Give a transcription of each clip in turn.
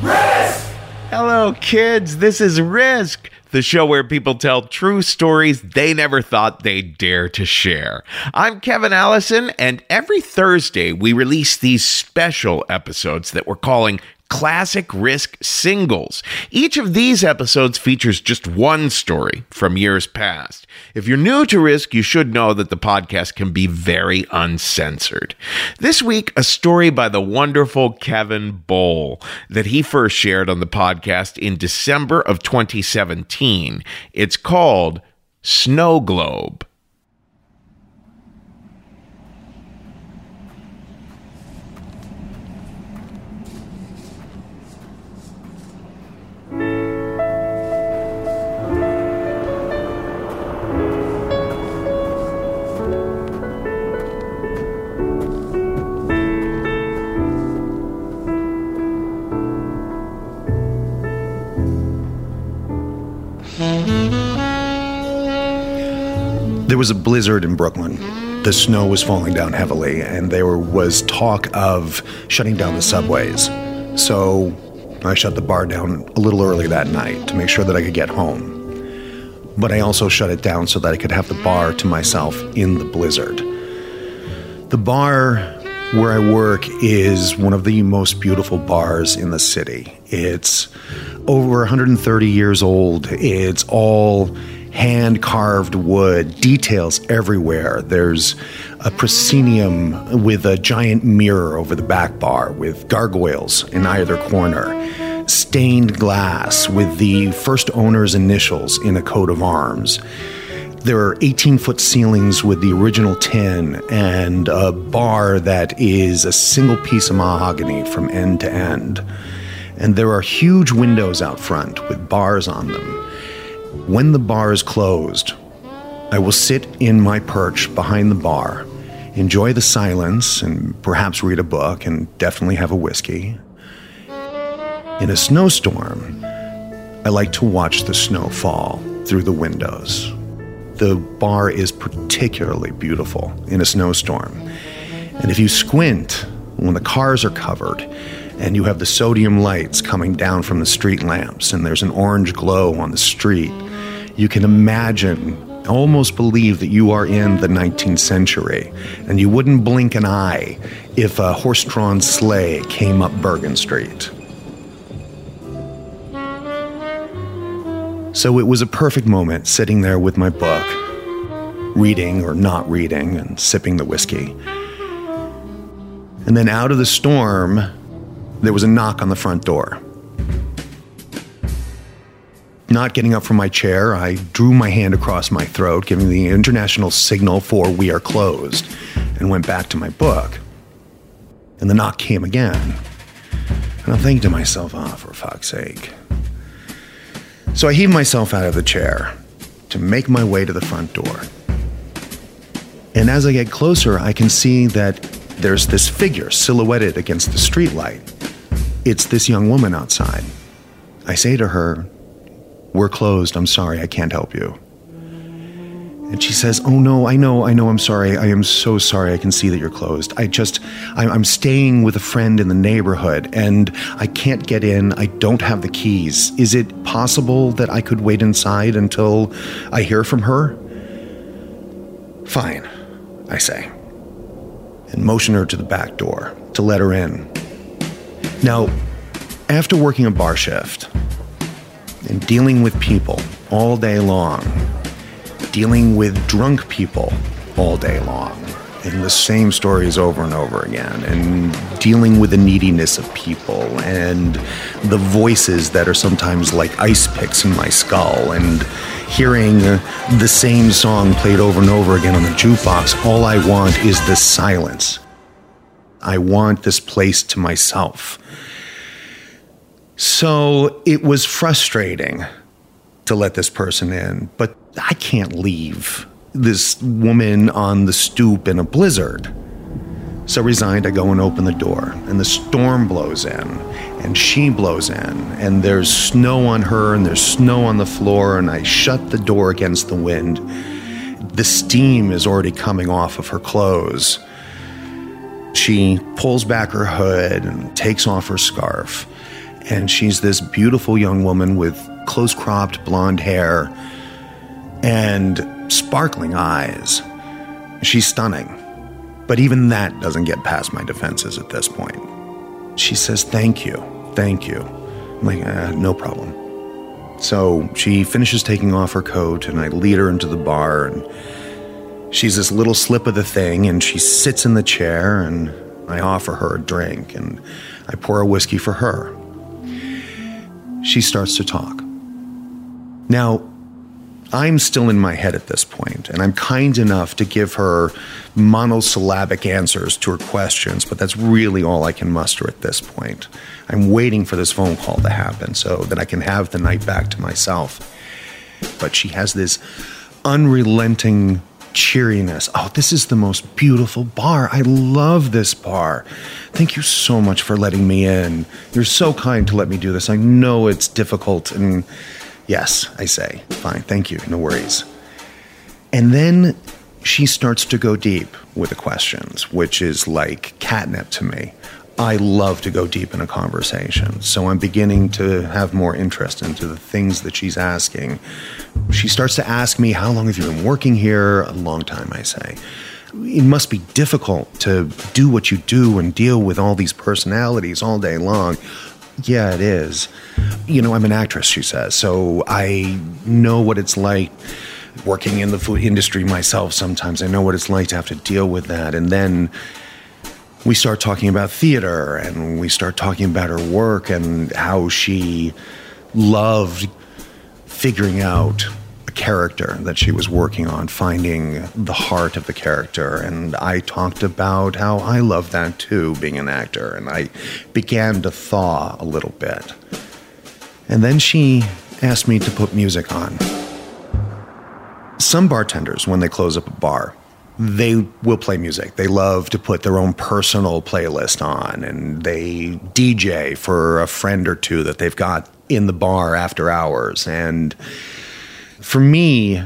Hello, kids. This is Risk, the show where people tell true stories they never thought they'd dare to share. I'm Kevin Allison, and every Thursday we release these special episodes that we're calling classic risk singles. Each of these episodes features just one story from years past. If you're new to risk, you should know that the podcast can be very uncensored. This week, a story by the wonderful Kevin Bowl that he first shared on the podcast in December of 2017. It's called Snow Globe. Was a blizzard in Brooklyn. The snow was falling down heavily, and there was talk of shutting down the subways. So I shut the bar down a little early that night to make sure that I could get home. But I also shut it down so that I could have the bar to myself in the blizzard. The bar where I work is one of the most beautiful bars in the city. It's over 130 years old. It's all hand carved wood, details everywhere. There's a proscenium with a giant mirror over the back bar with gargoyles in either corner. Stained glass with the first owner's initials in a coat of arms. There are 18 foot ceilings with the original tin and a bar that is a single piece of mahogany from end to end. And there are huge windows out front with bars on them. When the bar is closed, I will sit in my perch behind the bar, enjoy the silence, and perhaps read a book and definitely have a whiskey. In a snowstorm, I like to watch the snow fall through the windows. The bar is particularly beautiful in a snowstorm. And if you squint when the cars are covered and you have the sodium lights coming down from the street lamps and there's an orange glow on the street, you can imagine, almost believe that you are in the 19th century, and you wouldn't blink an eye if a horse drawn sleigh came up Bergen Street. So it was a perfect moment sitting there with my book, reading or not reading, and sipping the whiskey. And then out of the storm, there was a knock on the front door. Not getting up from my chair, I drew my hand across my throat, giving the international signal for we are closed, and went back to my book. And the knock came again. And I'm thinking to myself, oh, for fuck's sake. So I heaved myself out of the chair to to make my way to the front door. And as I get closer, I can see that there's this figure silhouetted against the streetlight. It's this young woman outside. I say to her, We're closed. I'm sorry. I can't help you. And she says, Oh no, I know, I know, I'm sorry. I am so sorry. I can see that you're closed. I just, I'm staying with a friend in the neighborhood and I can't get in. I don't have the keys. Is it possible that I could wait inside until I hear from her? Fine, I say, and motion her to the back door to let her in. Now, after working a bar shift and dealing with people all day long, dealing with drunk people all day long and the same stories over and over again and dealing with the neediness of people and the voices that are sometimes like ice picks in my skull and hearing the same song played over and over again on the jukebox all i want is the silence i want this place to myself so it was frustrating to let this person in, but I can't leave this woman on the stoop in a blizzard. So resigned, I go and open the door, and the storm blows in, and she blows in, and there's snow on her, and there's snow on the floor, and I shut the door against the wind. The steam is already coming off of her clothes. She pulls back her hood and takes off her scarf, and she's this beautiful young woman with close cropped blonde hair and sparkling eyes. She's stunning. But even that doesn't get past my defenses at this point. She says, Thank you, thank you. I'm like, uh, No problem. So she finishes taking off her coat, and I lead her into the bar, and she's this little slip of the thing, and she sits in the chair, and I offer her a drink, and I pour a whiskey for her. She starts to talk. Now, I'm still in my head at this point, and I'm kind enough to give her monosyllabic answers to her questions, but that's really all I can muster at this point. I'm waiting for this phone call to happen so that I can have the night back to myself. But she has this unrelenting cheeriness. Oh, this is the most beautiful bar. I love this bar. Thank you so much for letting me in. You're so kind to let me do this. I know it's difficult and Yes, I say. Fine, thank you, no worries. And then she starts to go deep with the questions, which is like catnip to me. I love to go deep in a conversation, so I'm beginning to have more interest into the things that she's asking. She starts to ask me, How long have you been working here? A long time, I say. It must be difficult to do what you do and deal with all these personalities all day long. Yeah, it is. You know, I'm an actress, she says, so I know what it's like working in the food industry myself sometimes. I know what it's like to have to deal with that. And then we start talking about theater and we start talking about her work and how she loved figuring out a character that she was working on, finding the heart of the character. And I talked about how I love that too, being an actor. And I began to thaw a little bit. And then she asked me to put music on. Some bartenders, when they close up a bar, they will play music. They love to put their own personal playlist on and they DJ for a friend or two that they've got in the bar after hours. And for me,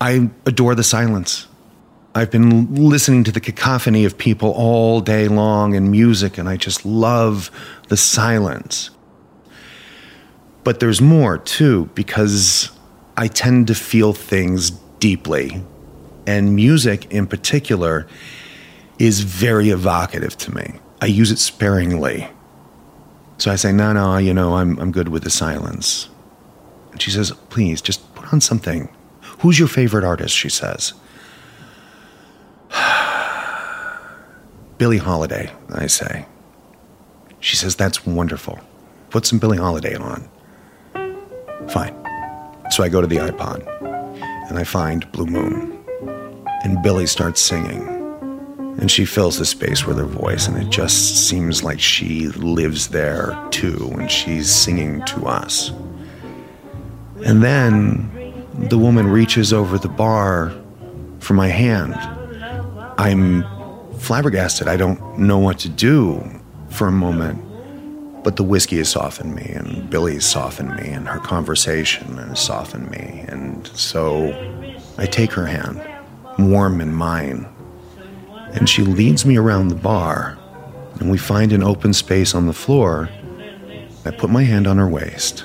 I adore the silence. I've been listening to the cacophony of people all day long and music, and I just love the silence. But there's more too, because I tend to feel things deeply. And music in particular is very evocative to me. I use it sparingly. So I say, no, no, you know, I'm, I'm good with the silence. And she says, please, just put on something. Who's your favorite artist? She says. Billie Holiday, I say. She says, That's wonderful. Put some Billie Holiday on. Fine. So I go to the iPod and I find Blue Moon. And Billie starts singing. And she fills the space with her voice, and it just seems like she lives there too, and she's singing to us. And then the woman reaches over the bar for my hand. I'm flabbergasted. I don't know what to do for a moment. But the whiskey has softened me, and Billie's softened me, and her conversation has softened me. And so I take her hand, warm in mine, and she leads me around the bar, and we find an open space on the floor. I put my hand on her waist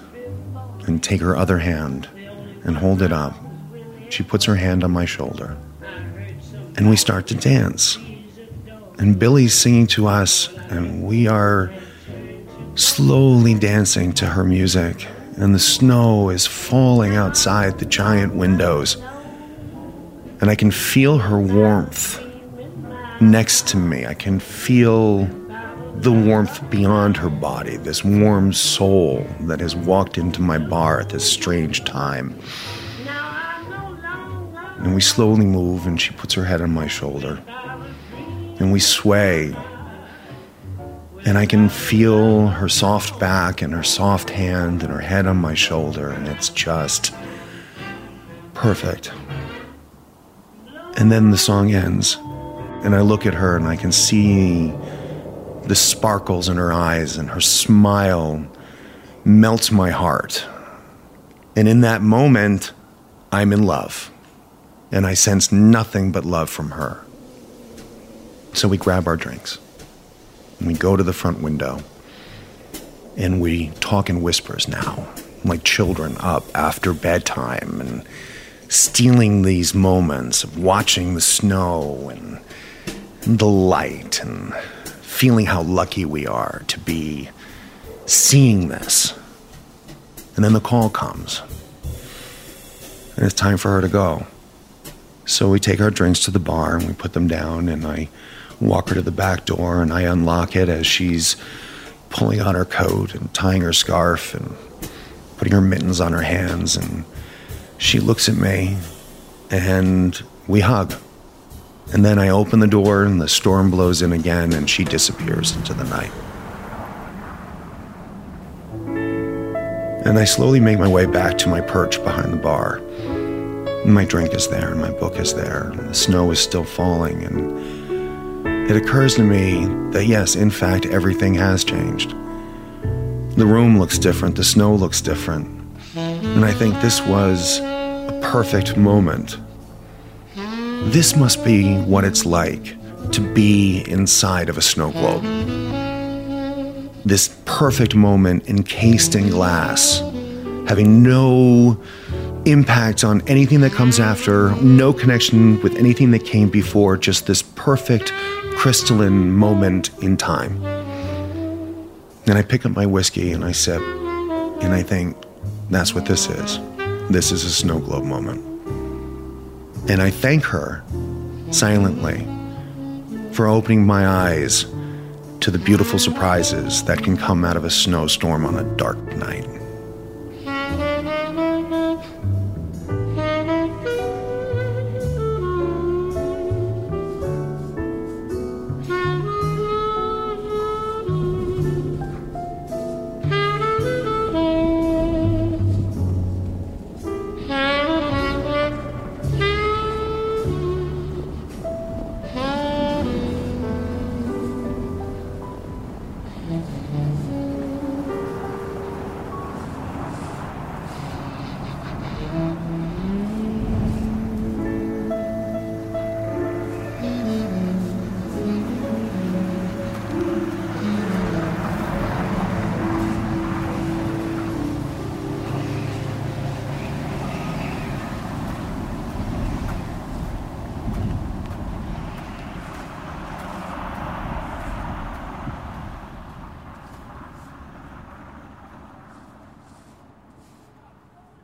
and take her other hand and hold it up. She puts her hand on my shoulder, and we start to dance. And Billie's singing to us, and we are slowly dancing to her music, and the snow is falling outside the giant windows. And I can feel her warmth next to me. I can feel the warmth beyond her body, this warm soul that has walked into my bar at this strange time. And we slowly move, and she puts her head on my shoulder. And we sway and I can feel her soft back and her soft hand and her head on my shoulder, and it's just perfect. And then the song ends, and I look at her and I can see the sparkles in her eyes, and her smile melts my heart. And in that moment, I'm in love, and I sense nothing but love from her. So we grab our drinks. And we go to the front window and we talk in whispers now, like children up after bedtime and stealing these moments of watching the snow and, the light and feeling how lucky we are to be seeing this. And then the call comes. And it's time for her to go. So we take our drinks to the bar and we put them down, and I walk her to the back door, and I unlock it as she's pulling on her coat and tying her scarf and putting her mittens on her hands. And she looks at me, and we hug. And then I open the door, and the storm blows in again, and she disappears into the night. And I slowly make my way back to my perch behind the bar. My drink is there, and my book is there, and the snow is still falling, and it occurs to me that yes, in fact, everything has changed. The room looks different, the snow looks different. And I think this was perfect moment. This must be what it's like to be inside of a snow globe. This perfect moment encased in glass, having no impact on anything that comes after, no connection with anything that came before, just this perfect crystalline moment in time. And I pick up my whiskey and I sip, and I think, that's what this is. This is a snow globe moment. And I thank her silently for opening my eyes to the beautiful surprises that can come out of a snowstorm on a dark night.